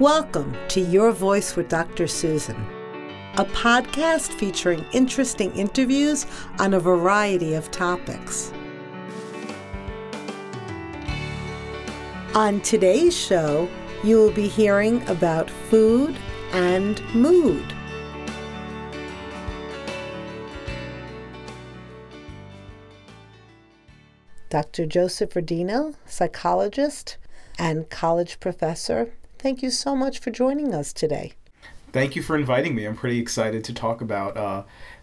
Welcome to Your Voice with Dr. Susan, a podcast featuring interesting interviews on a variety of topics. On today's show, you will be hearing about food and mood. Dr. Joseph Rodino, psychologist and college professor Thank you so much for joining us today. Thank you for inviting me. I'm pretty excited to talk about uh,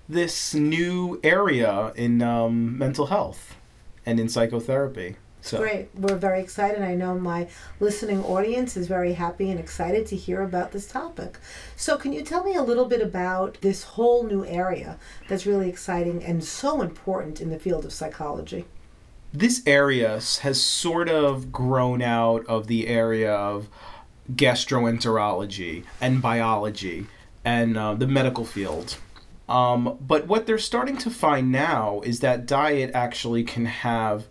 this new area in um, mental health and in psychotherapy. So. Great. We're very excited. I know my listening audience is very happy and excited to hear about this topic. So, can you tell me a little bit about this whole new area that's really exciting and so important in the field of psychology? This area has sort of grown out of the area of gastroenterology and biology and uh, the medical field. Um, but what they're starting to find now is that diet actually can have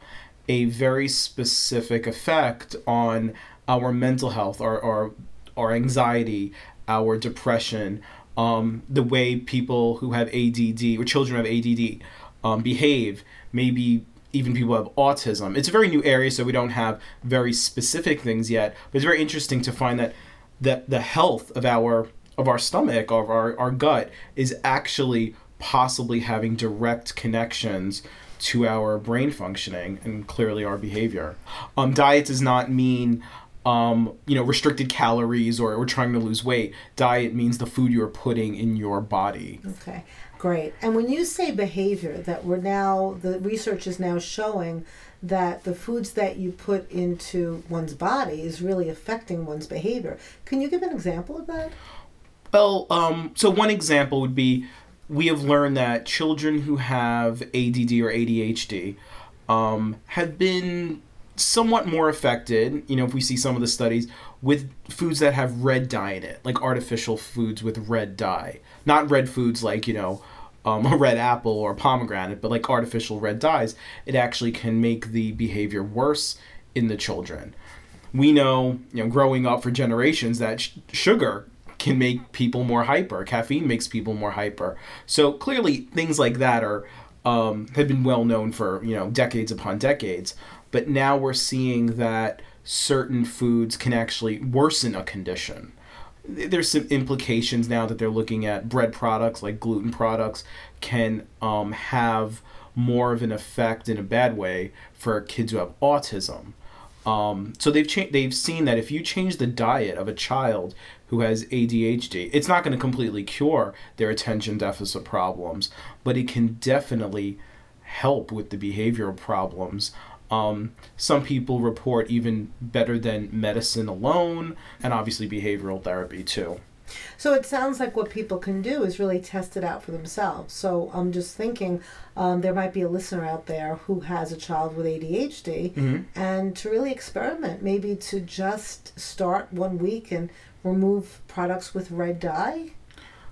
a very specific effect on our mental health, our, our, our anxiety, our depression, um, the way people who have ADD or children who have ADD um, behave, maybe even people have autism. It's a very new area, so we don't have very specific things yet. But it's very interesting to find that the the health of our of our stomach, of our, our gut, is actually possibly having direct connections to our brain functioning and clearly our behavior. Um, diet does not mean um, you know restricted calories or, or trying to lose weight. Diet means the food you are putting in your body. Okay. Great. And when you say behavior, that we're now, the research is now showing that the foods that you put into one's body is really affecting one's behavior. Can you give an example of that? Well, um, so one example would be we have learned that children who have ADD or ADHD um, have been somewhat more affected, you know, if we see some of the studies, with foods that have red dye in it, like artificial foods with red dye. Not red foods like, you know, um, a red apple or a pomegranate, but like artificial red dyes, it actually can make the behavior worse in the children. We know, you know, growing up for generations that sh- sugar can make people more hyper. Caffeine makes people more hyper. So clearly, things like that are um, have been well known for you know decades upon decades. But now we're seeing that certain foods can actually worsen a condition. There's some implications now that they're looking at bread products like gluten products can um, have more of an effect in a bad way for kids who have autism. Um, so they've cha- they've seen that if you change the diet of a child who has ADHD, it's not going to completely cure their attention deficit problems, but it can definitely help with the behavioral problems um, some people report even better than medicine alone, and obviously behavioral therapy too. So it sounds like what people can do is really test it out for themselves. So I'm just thinking um, there might be a listener out there who has a child with ADHD mm-hmm. and to really experiment, maybe to just start one week and remove products with red dye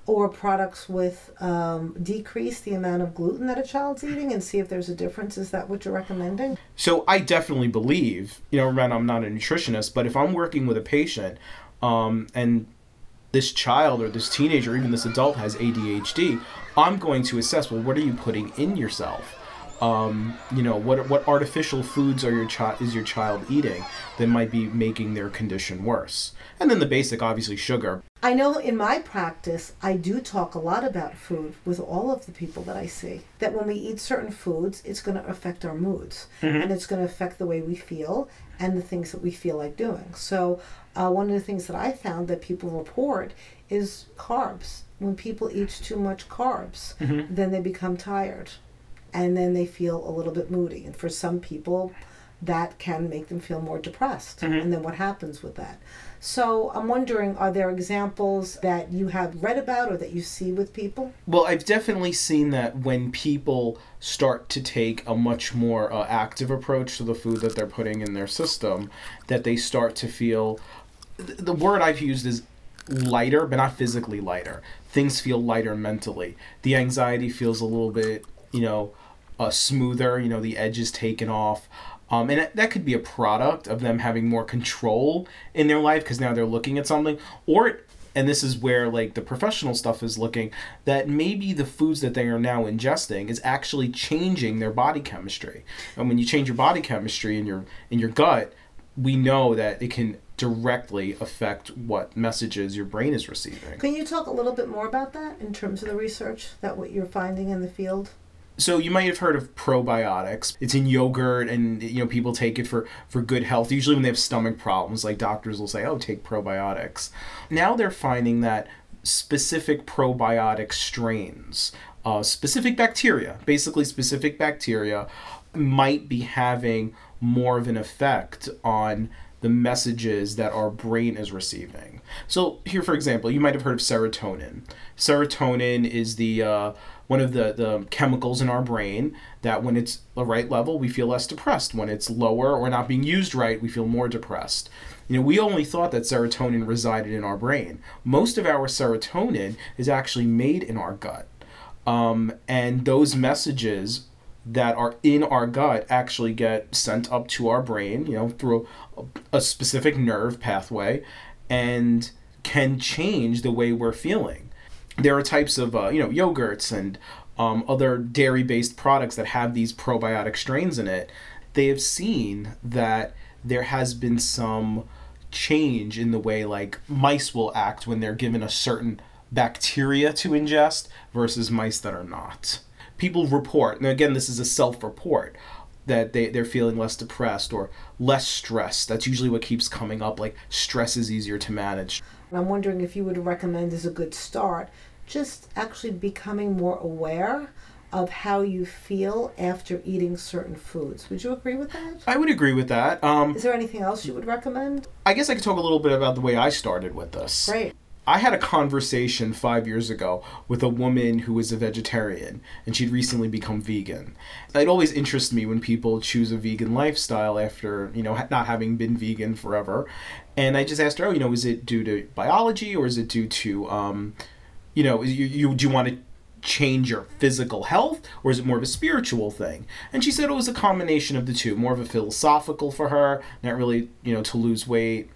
or products with um, decrease the amount of gluten that a child's eating and see if there's a difference. Is that what you're recommending? So I definitely believe, you know, remember I'm not a nutritionist, but if I'm working with a patient um, and this child or this teenager, even this adult has ADHD, I'm going to assess, well, what are you putting in yourself? Um, you know what what artificial foods are your child is your child eating that might be making their condition worse and then the basic obviously sugar I know in my practice, I do talk a lot about food with all of the people that I see. That when we eat certain foods, it's going to affect our moods mm-hmm. and it's going to affect the way we feel and the things that we feel like doing. So, uh, one of the things that I found that people report is carbs. When people eat too much carbs, mm-hmm. then they become tired and then they feel a little bit moody. And for some people, that can make them feel more depressed. Mm-hmm. And then what happens with that? So I'm wondering, are there examples that you have read about or that you see with people? Well, I've definitely seen that when people start to take a much more uh, active approach to the food that they're putting in their system, that they start to feel. The word I've used is lighter, but not physically lighter. Things feel lighter mentally. The anxiety feels a little bit, you know, uh, smoother. You know, the edges taken off. Um, and that- that could be a product of them having more control in their life because now they're looking at something. Or, and this is where like the professional stuff is looking, that maybe the foods that they are now ingesting is actually changing their body chemistry. And when you change your body chemistry in your in your gut, we know that it can directly affect what messages your brain is receiving. Can you talk a little bit more about that in terms of the research that what you're finding in the field? So you might have heard of probiotics. It's in yogurt, and you know people take it for for good health. Usually when they have stomach problems, like doctors will say, "Oh, take probiotics." Now they're finding that specific probiotic strains, uh, specific bacteria, basically specific bacteria, might be having more of an effect on the messages that our brain is receiving. So here, for example, you might have heard of serotonin. Serotonin is the uh, one of the, the chemicals in our brain that when it's the right level, we feel less depressed. When it's lower or not being used right, we feel more depressed. You know, we only thought that serotonin resided in our brain. Most of our serotonin is actually made in our gut. Um, and those messages that are in our gut actually get sent up to our brain, you know, through a, a specific nerve pathway and can change the way we're feeling. There are types of, uh, you know, yogurts and um, other dairy based products that have these probiotic strains in it. They have seen that there has been some change in the way like mice will act when they're given a certain bacteria to ingest versus mice that are not. People report, and again, this is a self report, that they, they're feeling less depressed or less stressed. That's usually what keeps coming up, like stress is easier to manage. I'm wondering if you would recommend as a good start just actually becoming more aware of how you feel after eating certain foods. Would you agree with that? I would agree with that. Um, Is there anything else you would recommend? I guess I could talk a little bit about the way I started with this. Great. I had a conversation five years ago with a woman who was a vegetarian, and she'd recently become vegan. It always interests me when people choose a vegan lifestyle after, you know, not having been vegan forever. And I just asked her, oh, you know, is it due to biology or is it due to, um, you know, you, you do you want to change your physical health or is it more of a spiritual thing? And she said it was a combination of the two, more of a philosophical for her, not really, you know, to lose weight.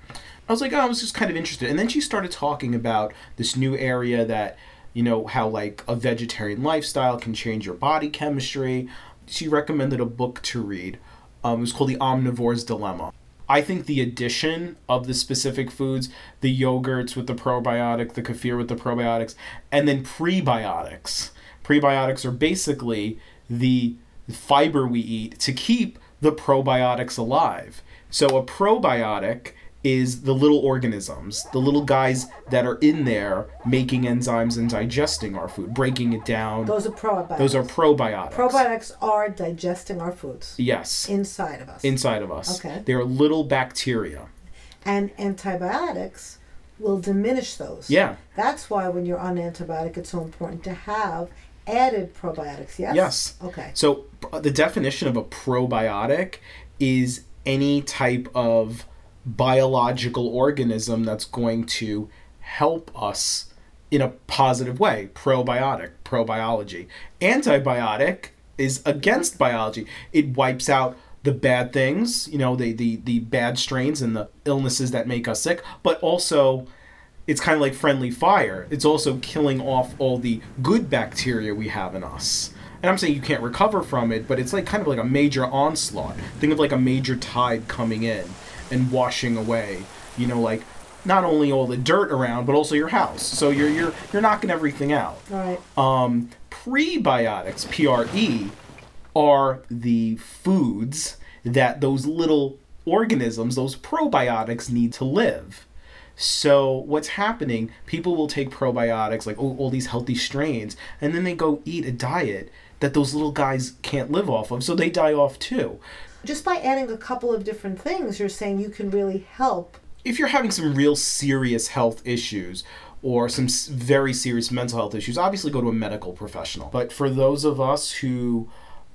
I was like, oh, I was just kind of interested. And then she started talking about this new area that, you know, how like a vegetarian lifestyle can change your body chemistry. She recommended a book to read. Um, it was called The Omnivore's Dilemma. I think the addition of the specific foods, the yogurts with the probiotic, the kefir with the probiotics, and then prebiotics. Prebiotics are basically the fiber we eat to keep the probiotics alive. So a probiotic is the little organisms, the little guys that are in there making enzymes and digesting our food, breaking it down. Those are probiotics. Those are probiotics. probiotics are digesting our foods Yes. inside of us. Inside of us. Okay. They're little bacteria. and antibiotics will diminish those. Yeah. That's why when you're on antibiotic, it's so important to have added probiotics. Yes. Yes. Okay. So the definition of a probiotic is any type of biological organism that's going to help us in a positive way. Probiotic, probiology. Antibiotic is against biology. It wipes out the bad things, you know, the, the, the bad strains and the illnesses that make us sick, but also it's kind of like friendly fire. It's also killing off all the good bacteria we have in us. And I'm saying you can't recover from it, but it's like kind of like a major onslaught. Think of like a major tide coming in and washing away, you know, like not only all the dirt around, but also your house. So you're you're you're knocking everything out. Right. Um, prebiotics, P R E, are the foods that those little organisms, those probiotics, need to live. So what's happening? People will take probiotics, like oh, all these healthy strains, and then they go eat a diet that those little guys can't live off of, so they die off too. Just by adding a couple of different things, you're saying you can really help. if you're having some real serious health issues or some very serious mental health issues, obviously go to a medical professional. But for those of us who,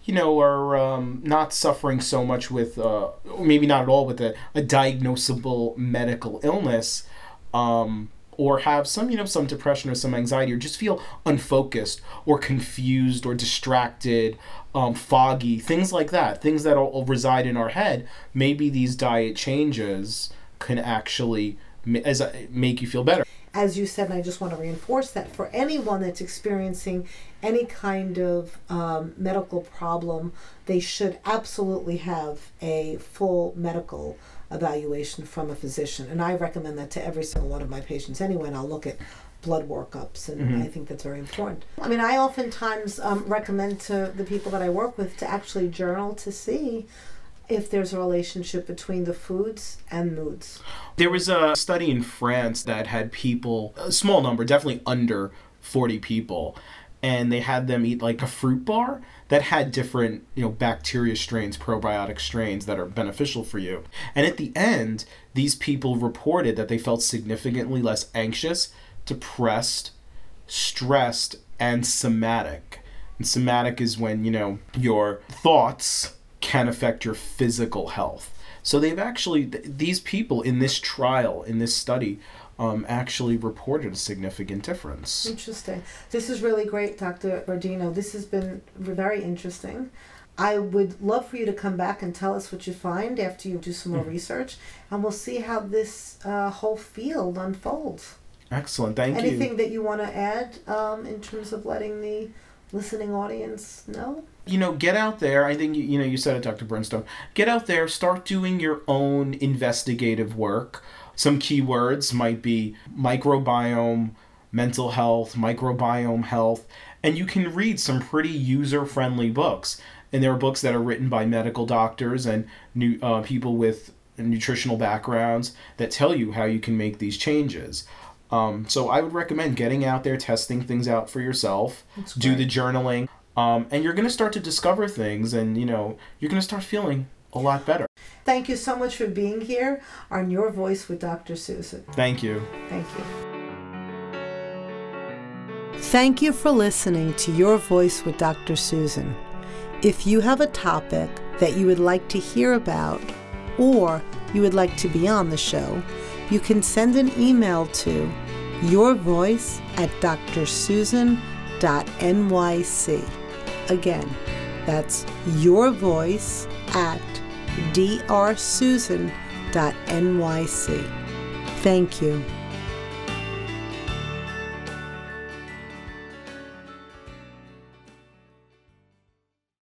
you know, are um, not suffering so much with, uh, maybe not at all with a, a diagnosable medical illness, um, or have some, you know, some depression or some anxiety or just feel unfocused or confused or distracted, um, foggy, things like that, things that will reside in our head, maybe these diet changes can actually as make you feel better. As you said, and I just want to reinforce that for anyone that's experiencing any kind of um, medical problem, they should absolutely have a full medical evaluation from a physician. And I recommend that to every single one of my patients anyway, and I'll look at blood workups, and mm-hmm. I think that's very important. I mean, I oftentimes um, recommend to the people that I work with to actually journal to see if there's a relationship between the foods and moods. There was a study in France that had people, a small number, definitely under 40 people, and they had them eat like a fruit bar that had different, you know, bacteria strains, probiotic strains that are beneficial for you. And at the end, these people reported that they felt significantly less anxious, depressed, stressed, and somatic. And somatic is when, you know, your thoughts can affect your physical health. So they've actually, these people in this trial, in this study, um, actually reported a significant difference. Interesting. This is really great, Dr. Bardino. This has been very interesting. I would love for you to come back and tell us what you find after you do some more mm-hmm. research, and we'll see how this uh, whole field unfolds. Excellent. Thank Anything you. Anything that you want to add um, in terms of letting the listening audience know? You know, get out there. I think you, you know you said it, Dr. Bernstone. Get out there. Start doing your own investigative work. Some keywords might be microbiome, mental health, microbiome health, and you can read some pretty user friendly books. And there are books that are written by medical doctors and new uh, people with nutritional backgrounds that tell you how you can make these changes. Um, so I would recommend getting out there, testing things out for yourself, do the journaling, um, and you're going to start to discover things, and you know you're going to start feeling a lot better. Thank you so much for being here on Your Voice with Dr. Susan. Thank you. Thank you. Thank you for listening to Your Voice with Dr. Susan. If you have a topic that you would like to hear about or you would like to be on the show, you can send an email to yourvoice at drsusan.nyc. Again, that's your voice at drsusan.nyc. Thank you.